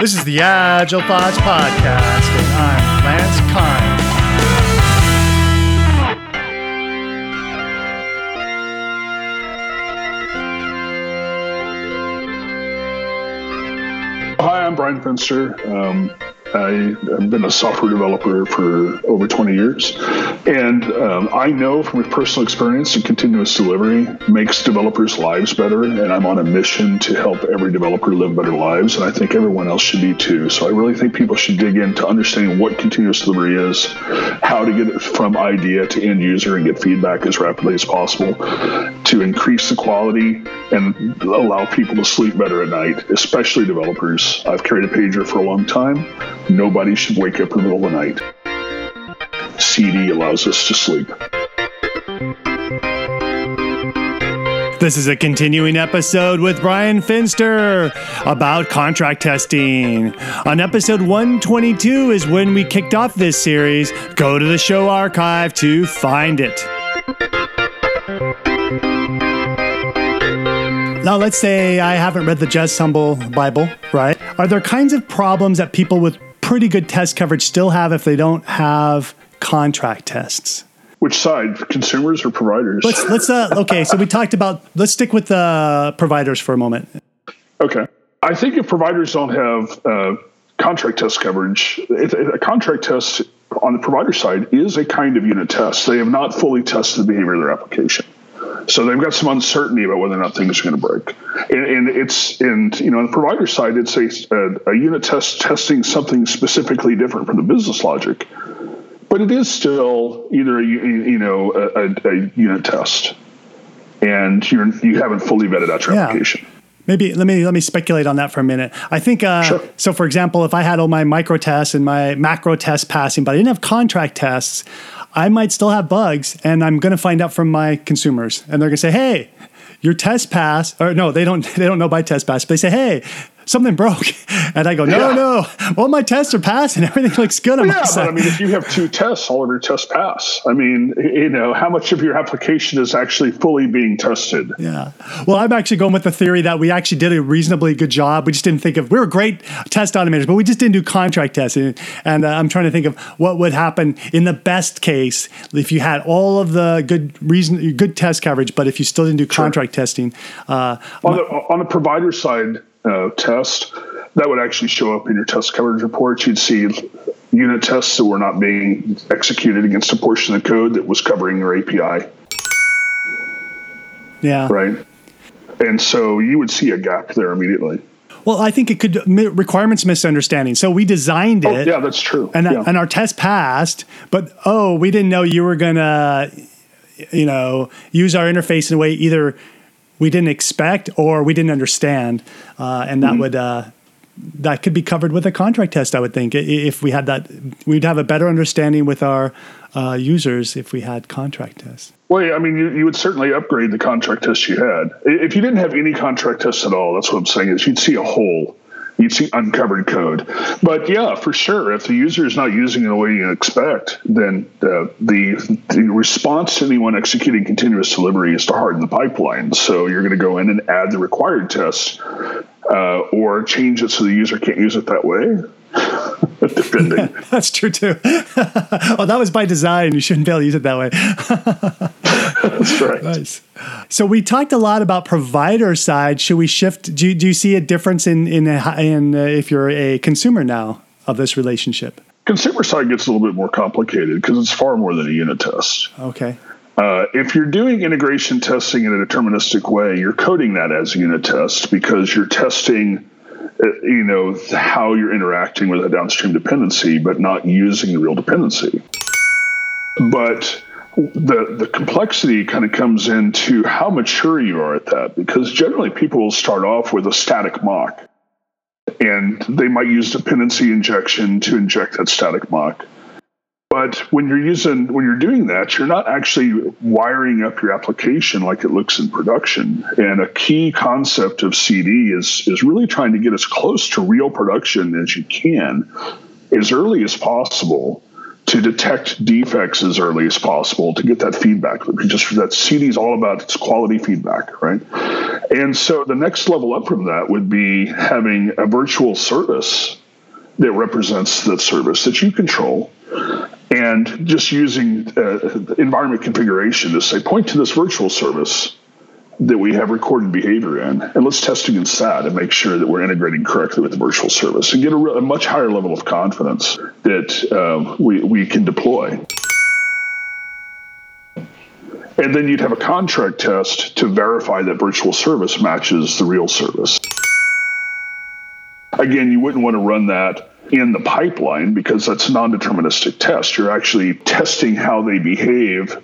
This is the Agile Thoughts Podcast, and I'm Lance Kind. Hi, I'm Brian Finster. Um, I have been a software developer for over 20 years. And um, I know from personal experience that continuous delivery makes developers' lives better. And I'm on a mission to help every developer live better lives. And I think everyone else should be too. So I really think people should dig into understanding what continuous delivery is, how to get it from idea to end user and get feedback as rapidly as possible to increase the quality and allow people to sleep better at night, especially developers. I've carried a pager for a long time. Nobody should wake up in the middle of the night. CD allows us to sleep. This is a continuing episode with Brian Finster about contract testing. On episode 122 is when we kicked off this series. Go to the show archive to find it. Now, let's say I haven't read the Jez Humble Bible, right? Are there kinds of problems that people with pretty good test coverage still have if they don't have contract tests? Which side, consumers or providers? Let's let's uh okay. So we talked about let's stick with the providers for a moment. Okay, I think if providers don't have uh, contract test coverage, it, a contract test on the provider side is a kind of unit test. They have not fully tested the behavior of their application. So they've got some uncertainty about whether or not things are going to break. And, and it's and you know on the provider side, it's a, a, a unit test testing something specifically different from the business logic, but it is still either a, you know a, a unit test, and you're you haven't fully vetted out your yeah. application. Maybe let me let me speculate on that for a minute. I think uh, sure. so. For example, if I had all my micro tests and my macro tests passing, but I didn't have contract tests, I might still have bugs, and I'm going to find out from my consumers, and they're going to say, "Hey, your test pass," or no, they don't. They don't know by test pass. But they say, "Hey, something broke. And I go, no, yeah. no. Well, my tests are passing. Everything looks good. yeah, but I mean, if you have two tests, all of your tests pass. I mean, you know, how much of your application is actually fully being tested? Yeah. Well, I'm actually going with the theory that we actually did a reasonably good job. We just didn't think of, we were great test automators, but we just didn't do contract testing. And uh, I'm trying to think of what would happen in the best case if you had all of the good reason, good test coverage, but if you still didn't do contract sure. testing. Uh, on, the, on the provider side, uh, test, that would actually show up in your test coverage report. You'd see unit tests that were not being executed against a portion of the code that was covering your API. Yeah. Right. And so you would see a gap there immediately. Well, I think it could requirements misunderstanding. So we designed oh, it. Oh, yeah, that's true. And yeah. and our test passed, but oh, we didn't know you were gonna, you know, use our interface in a way either we didn't expect or we didn't understand, uh, and that mm-hmm. would uh, that could be covered with a contract test. I would think if we had that, we'd have a better understanding with our uh, users if we had contract tests. Well, I mean, you, you would certainly upgrade the contract tests you had. If you didn't have any contract tests at all, that's what I'm saying is you'd see a hole you'd see uncovered code. But yeah, for sure, if the user is not using it the way you expect, then the, the, the response to anyone executing continuous delivery is to harden the pipeline. So you're going to go in and add the required tests uh, or change it so the user can't use it that way. Depending. That's true too. well, that was by design. You shouldn't be able to use it that way. That's right. Nice. So we talked a lot about provider side. Should we shift? Do you, do you see a difference in in, in uh, if you're a consumer now of this relationship? Consumer side gets a little bit more complicated because it's far more than a unit test. Okay. Uh, if you're doing integration testing in a deterministic way, you're coding that as a unit test because you're testing, uh, you know, how you're interacting with a downstream dependency, but not using the real dependency. But the the complexity kind of comes into how mature you are at that because generally people will start off with a static mock and they might use dependency injection to inject that static mock. But when you're using when you're doing that you're not actually wiring up your application like it looks in production. And a key concept of cd is is really trying to get as close to real production as you can as early as possible to detect defects as early as possible to get that feedback. Just that CD is all about its quality feedback, right? And so the next level up from that would be having a virtual service that represents the service that you control and just using uh, environment configuration to say point to this virtual service that we have recorded behavior in and let's test against that and make sure that we're integrating correctly with the virtual service and get a, a much higher level of confidence that uh, we, we can deploy and then you'd have a contract test to verify that virtual service matches the real service. Again, you wouldn't want to run that in the pipeline because that's a non-deterministic test. You're actually testing how they behave.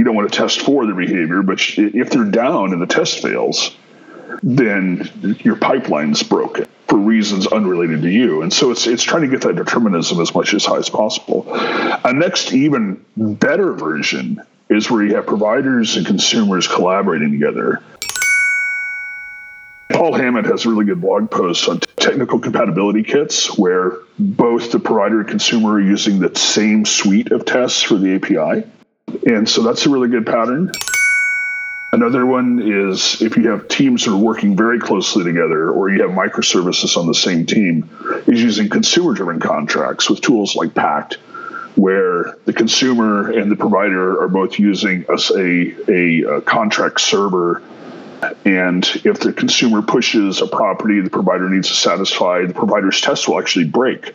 You don't want to test for their behavior, but if they're down and the test fails, then your pipeline's broken for reasons unrelated to you. And so it's it's trying to get that determinism as much as high as possible. A next even better version is where you have providers and consumers collaborating together. Paul Hammant has really good blog post on technical compatibility kits where both the provider and consumer are using the same suite of tests for the API. And so that's a really good pattern. Another one is if you have teams that are working very closely together or you have microservices on the same team, is using consumer driven contracts with tools like Pact where the consumer and the provider are both using a, a, a contract server. And if the consumer pushes a property the provider needs to satisfy, the provider's test will actually break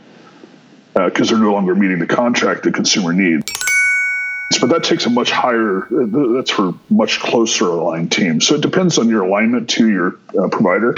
because uh, they're no longer meeting the contract the consumer needs. But that takes a much higher, that's for much closer aligned teams. So it depends on your alignment to your uh, provider.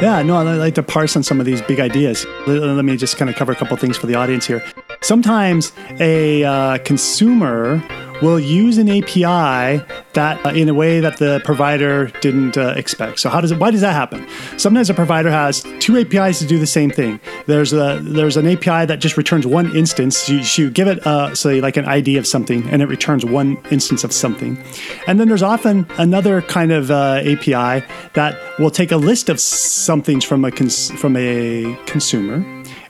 Yeah, no, I like to parse on some of these big ideas. Let me just kind of cover a couple things for the audience here. Sometimes a uh, consumer will use an API that uh, in a way that the provider didn't uh, expect. So how does it? Why does that happen? Sometimes a provider has two APIs to do the same thing. There's a there's an API that just returns one instance. You, you give it uh, say like an ID of something, and it returns one instance of something. And then there's often another kind of uh, API that will take a list of somethings from a cons- from a consumer,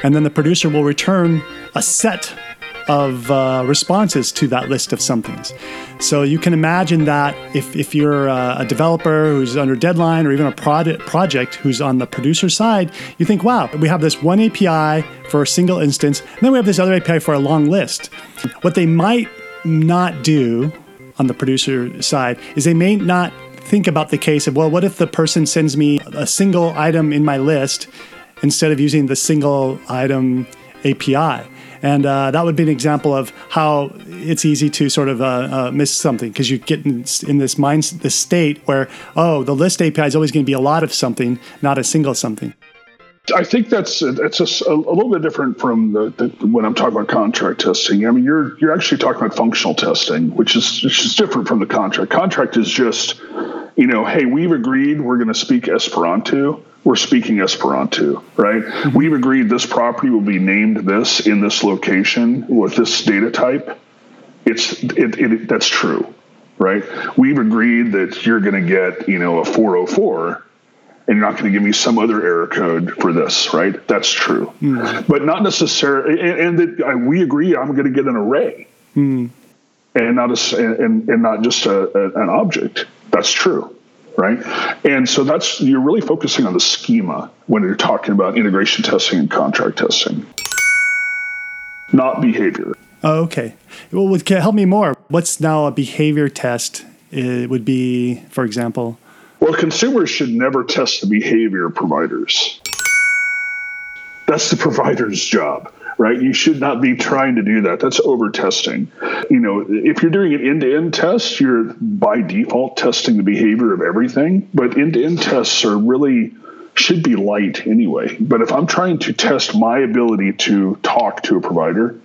and then the producer will return a set of uh, responses to that list of somethings. So you can imagine that if, if you're a, developer who's under deadline or even a product project who's on the producer side, you think, wow, we have this one API for a single instance, and then we have this other API for a long list. What they might not do on the producer side is they may not think about the case of, well, what if the person sends me a single item in my list instead of using the single item API? And uh, that would be an example of how it's easy to sort of uh, uh, miss something because you get in, in, this mind, this state where, oh, the list API is always going to be a lot of something, not a single something. I think that's it's a, a, little bit different from the, the, when I'm talking about contract testing. I mean, you're you're actually talking about functional testing, which is which is different from the contract. Contract is just, you know, hey, we've agreed we're going to speak Esperanto we're speaking Esperanto, right? Mm-hmm. We've agreed this property will be named this in this location with this data type. It's it, it that's true, right? We've agreed that you're going to get you know a 404 and you're not going to give me some other error code for this, right? That's true, mm. but not necessarily. And, and that I, we agree, I'm going to get an array, mm. and not a and, and not just a, a, an object. That's true right? And so that's you're really focusing on the schema when you're talking about integration testing and contract testing, not behavior. Oh, okay. Well, can help me more. What's now a behavior test? It would be, for example. Well, consumers should never test the behavior of providers. That's the provider's job right? You should not be trying to do that. That's over testing. You know, if you're doing an end to end test, you're by default testing the behavior of everything. But end to end tests are really should be light anyway. But if I'm trying to test my ability to talk to a provider,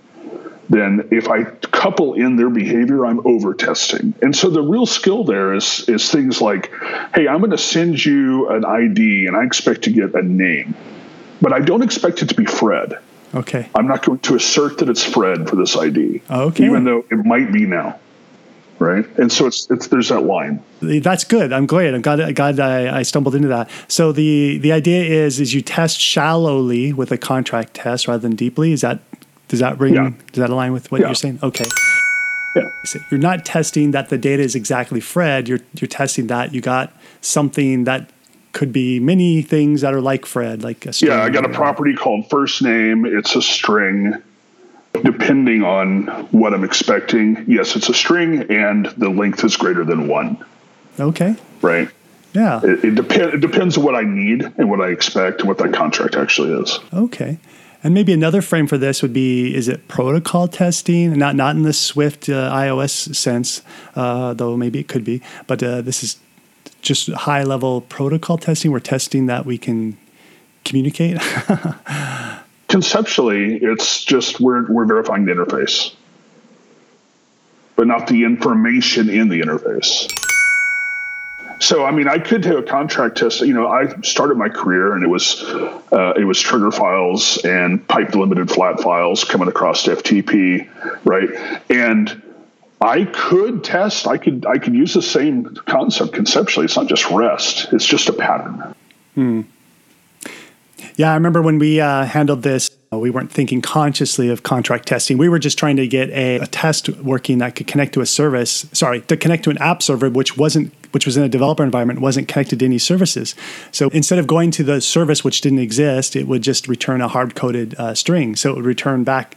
then if I couple in their behavior, I'm over testing. And so the real skill there is is things like, hey, I'm going to send you an ID and I expect to get a name, but I don't expect it to be Fred. Okay. I'm not going to assert that it's Fred for this ID. Okay. Even though it might be now. Right. And so it's, it's there's that line. That's good. I'm glad. I'm glad, glad I, I stumbled into that. So the the idea is is you test shallowly with a contract test rather than deeply. Is that Does that ring? Yeah. Does that align with what yeah. you're saying? Okay. Yeah. You're not testing that the data is exactly Fred. You're you're testing that you got something that could be many things that are like Fred, like a string. Yeah, I got a property called first name. It's a string. Depending on what I'm expecting, yes, it's a string, and the length is greater than one. Okay. Right. Yeah. It, it, dep- it depends on what I need and what I expect and what that contract actually is. Okay. And maybe another frame for this would be: is it protocol testing? Not not in the Swift uh, iOS sense, uh, though maybe it could be. But uh, this is just high level protocol testing. We're testing that we can communicate. Conceptually, it's just we're we're verifying the interface, but not the information in the interface. So, I mean, I could do a contract test. You know, I started my career and it was uh, it was trigger files and pipe delimited flat files coming across FTP, right? And I could test. I could I could use the same concept conceptually. It's not just REST. It's just a pattern. Hmm. Yeah, I remember when we uh, handled this, we weren't thinking consciously of contract testing. We were just trying to get a, a, test working that could connect to a service. Sorry, to connect to an app server, which wasn't which was in a developer environment, wasn't connected to any services. So instead of going to the service which didn't exist, it would just return a hard coded uh, string. So it would return back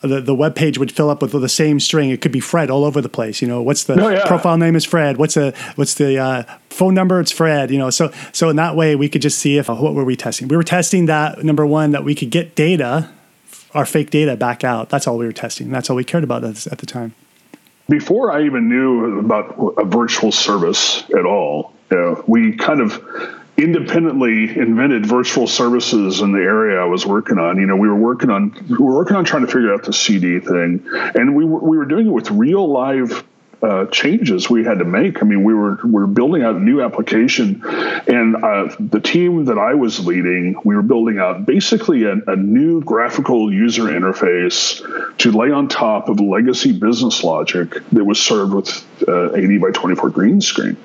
the, the web page would fill up with the same string. It could be Fred all over the place. You know, what's the oh, yeah. profile name is Fred. What's the what's the uh, phone number? It's Fred. You know, so so in that way we could just see if uh, what were we testing. We were testing that number one that we could get data, our fake data back out. That's all we were testing. That's all we cared about at, at the time. Before I even knew about a virtual service at all, you know, we kind of independently invented virtual services in the area I was working on. You know, we were working on we were working on trying to figure out the CD thing, and we were, we were doing it with real live uh, changes we had to make. I mean, we were we were building out a new application, and uh, the team that I was leading, we were building out basically a, a, new graphical user interface to lay on top of legacy business logic that was served with uh, 80 by 24 green screen.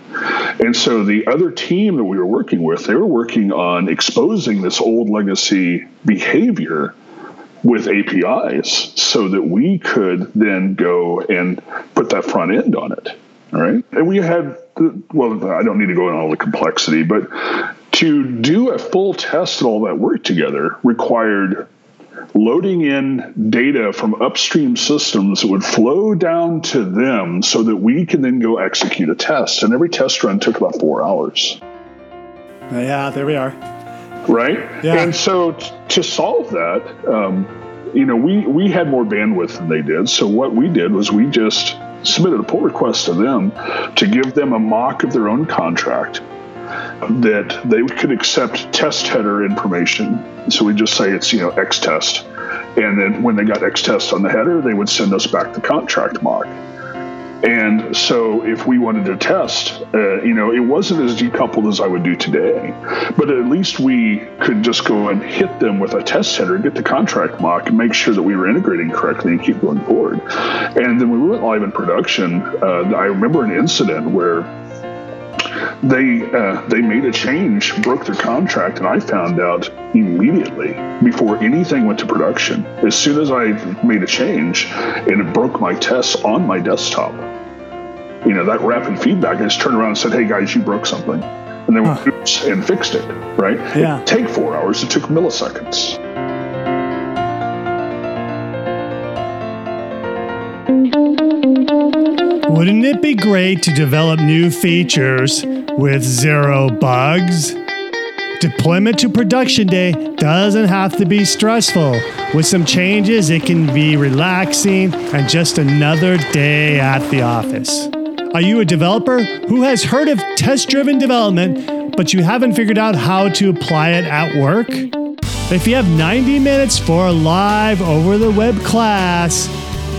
And so the other team that we were working with, they were working on exposing this old legacy behavior with APIs so that we could then go and put that front end on it. All right. And we had, well, I don't need to go into all the complexity, but to do a full test and all that work together required loading in data from upstream systems that would flow down to them so that we can then go execute a test. And every test run took about four hours. Uh, yeah, there we are right? Yeah. And so t- to solve that, um, you know, we we had more bandwidth than they did. So what we did was we just submitted a pull request to them to give them a mock of their own contract that they could accept test header information. So we just say it's you know X test, and then when they got X test on the header, they would send us back the contract mock. And so, if we wanted to test, uh, you know, it wasn't as decoupled as I would do today, but at least we could just go and hit them with a test header, get the contract mock, and make sure that we were integrating correctly and keep going forward. And then we went live in production, uh, I remember an incident where they uh, they made a change, broke their contract, and I found out immediately before anything went to production. As soon as I made a change, and it broke my tests on my desktop. You know that rapid feedback. I just turned around and said, "Hey guys, you broke something," and then huh. and fixed it. Right? Yeah. It take four hours. It took milliseconds. Wouldn't it be great to develop new features with zero bugs? Deployment to production day doesn't have to be stressful. With some changes, it can be relaxing and just another day at the office. Are you a developer who has heard of test driven development, but you haven't figured out how to apply it at work? If you have 90 minutes for a live over the web class,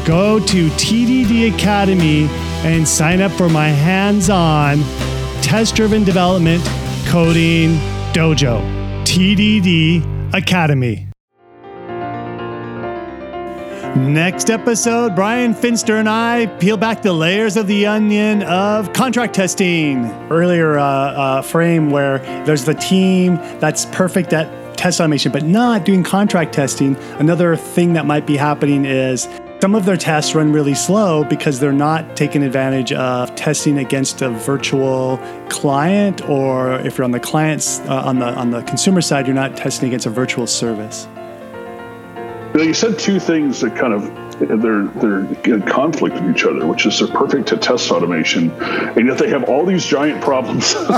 go to TDD Academy and sign up for my hands on test driven development coding dojo. TDD Academy. Next episode, Brian Finster and I peel back the layers of the onion of contract testing. Earlier uh, uh, frame where there's the team that's perfect at test automation, but not doing contract testing, another thing that might be happening is some of their tests run really slow because they're not taking advantage of testing against a virtual client, or if you're on the client's uh, on the on the consumer side, you're not testing against a virtual service. Well, you said two things that kind of they're they're in conflict with each other, which is they're perfect to test automation, and yet they have all these giant problems.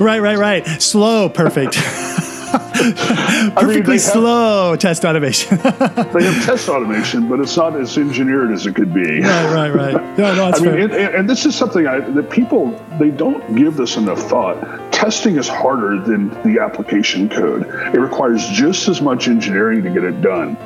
right, right, right. Slow, perfect. Perfectly mean, slow have, test automation. they have test automation, but it's not as engineered as it could be. Right, right, right. No, no, I mean, and, and, this is something I, that people they don't give this enough thought. Testing is harder than the application code. It requires just as much engineering to get it done